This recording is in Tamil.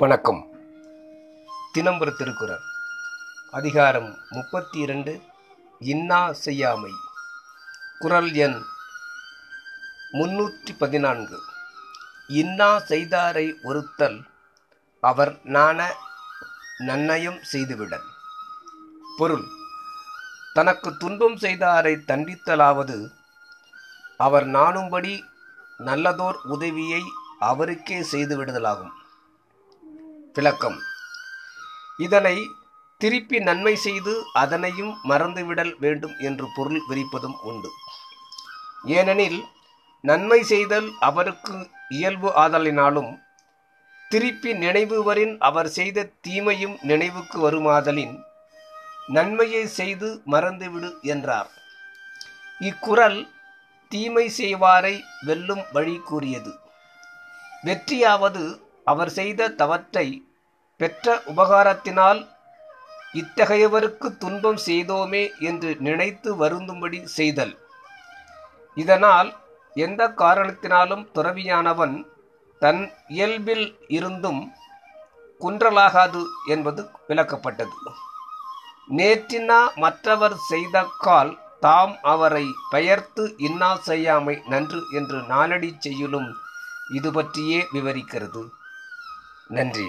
வணக்கம். தினம்பர திருக்குறள். அதிகாரம் முப்பத்தி இரண்டு இன்னா செய்யாமை. குறள் எண் முன்னூற்றி பதினான்கு. இன்னா செய்தாரை ஒருத்தல் அவர் நாண நன்னயம் செய்துவிடல் பொருள் தனக்கு துன்பம் செய்தாரை தண்டித்தலாவது அவர் நாணும்படி நல்லதோர் உதவியை அவருக்கே செய்துவிடுதலாகும். விளக்கம். இதனை திருப்பி நன்மை செய்து அதனையும் மறந்துவிடல் வேண்டும் என்று பொருள் விரிப்பதும் உண்டு. ஏனெனில் நன்மை செய்தல் அவருக்கு இயல்பு ஆதலினாலும் திருப்பி நினைவுவரின் அவர் செய்த தீமையும் நினைவுக்கு வருமாதலின் நன்மையை செய்து மறந்துவிடு என்றார். இக்குறள் தீமை செய்வாரை வெல்லும் வழி கூறியது. வெற்றியாவது அவர் செய்த தவற்றை பெற்ற உபகாரத்தினால் இத்தகையவருக்கு துன்பம் செய்தோமே என்று நினைத்து வருந்தும்படி செய்தல். இதனால் எந்த காரணத்தினாலும் துறவியானவன் தன் இயல்பில் இருந்தும் குன்றலாகாது என்பது விளக்கப்பட்டது. நேற்றினா மற்றவர் செய்த கால் தாம் அவரை பெயர்த்து இன்னா செய்யாமை நன்று என்று நாளடி செய்யலும் இது பற்றியே விவரிக்கிறது. நன்றி.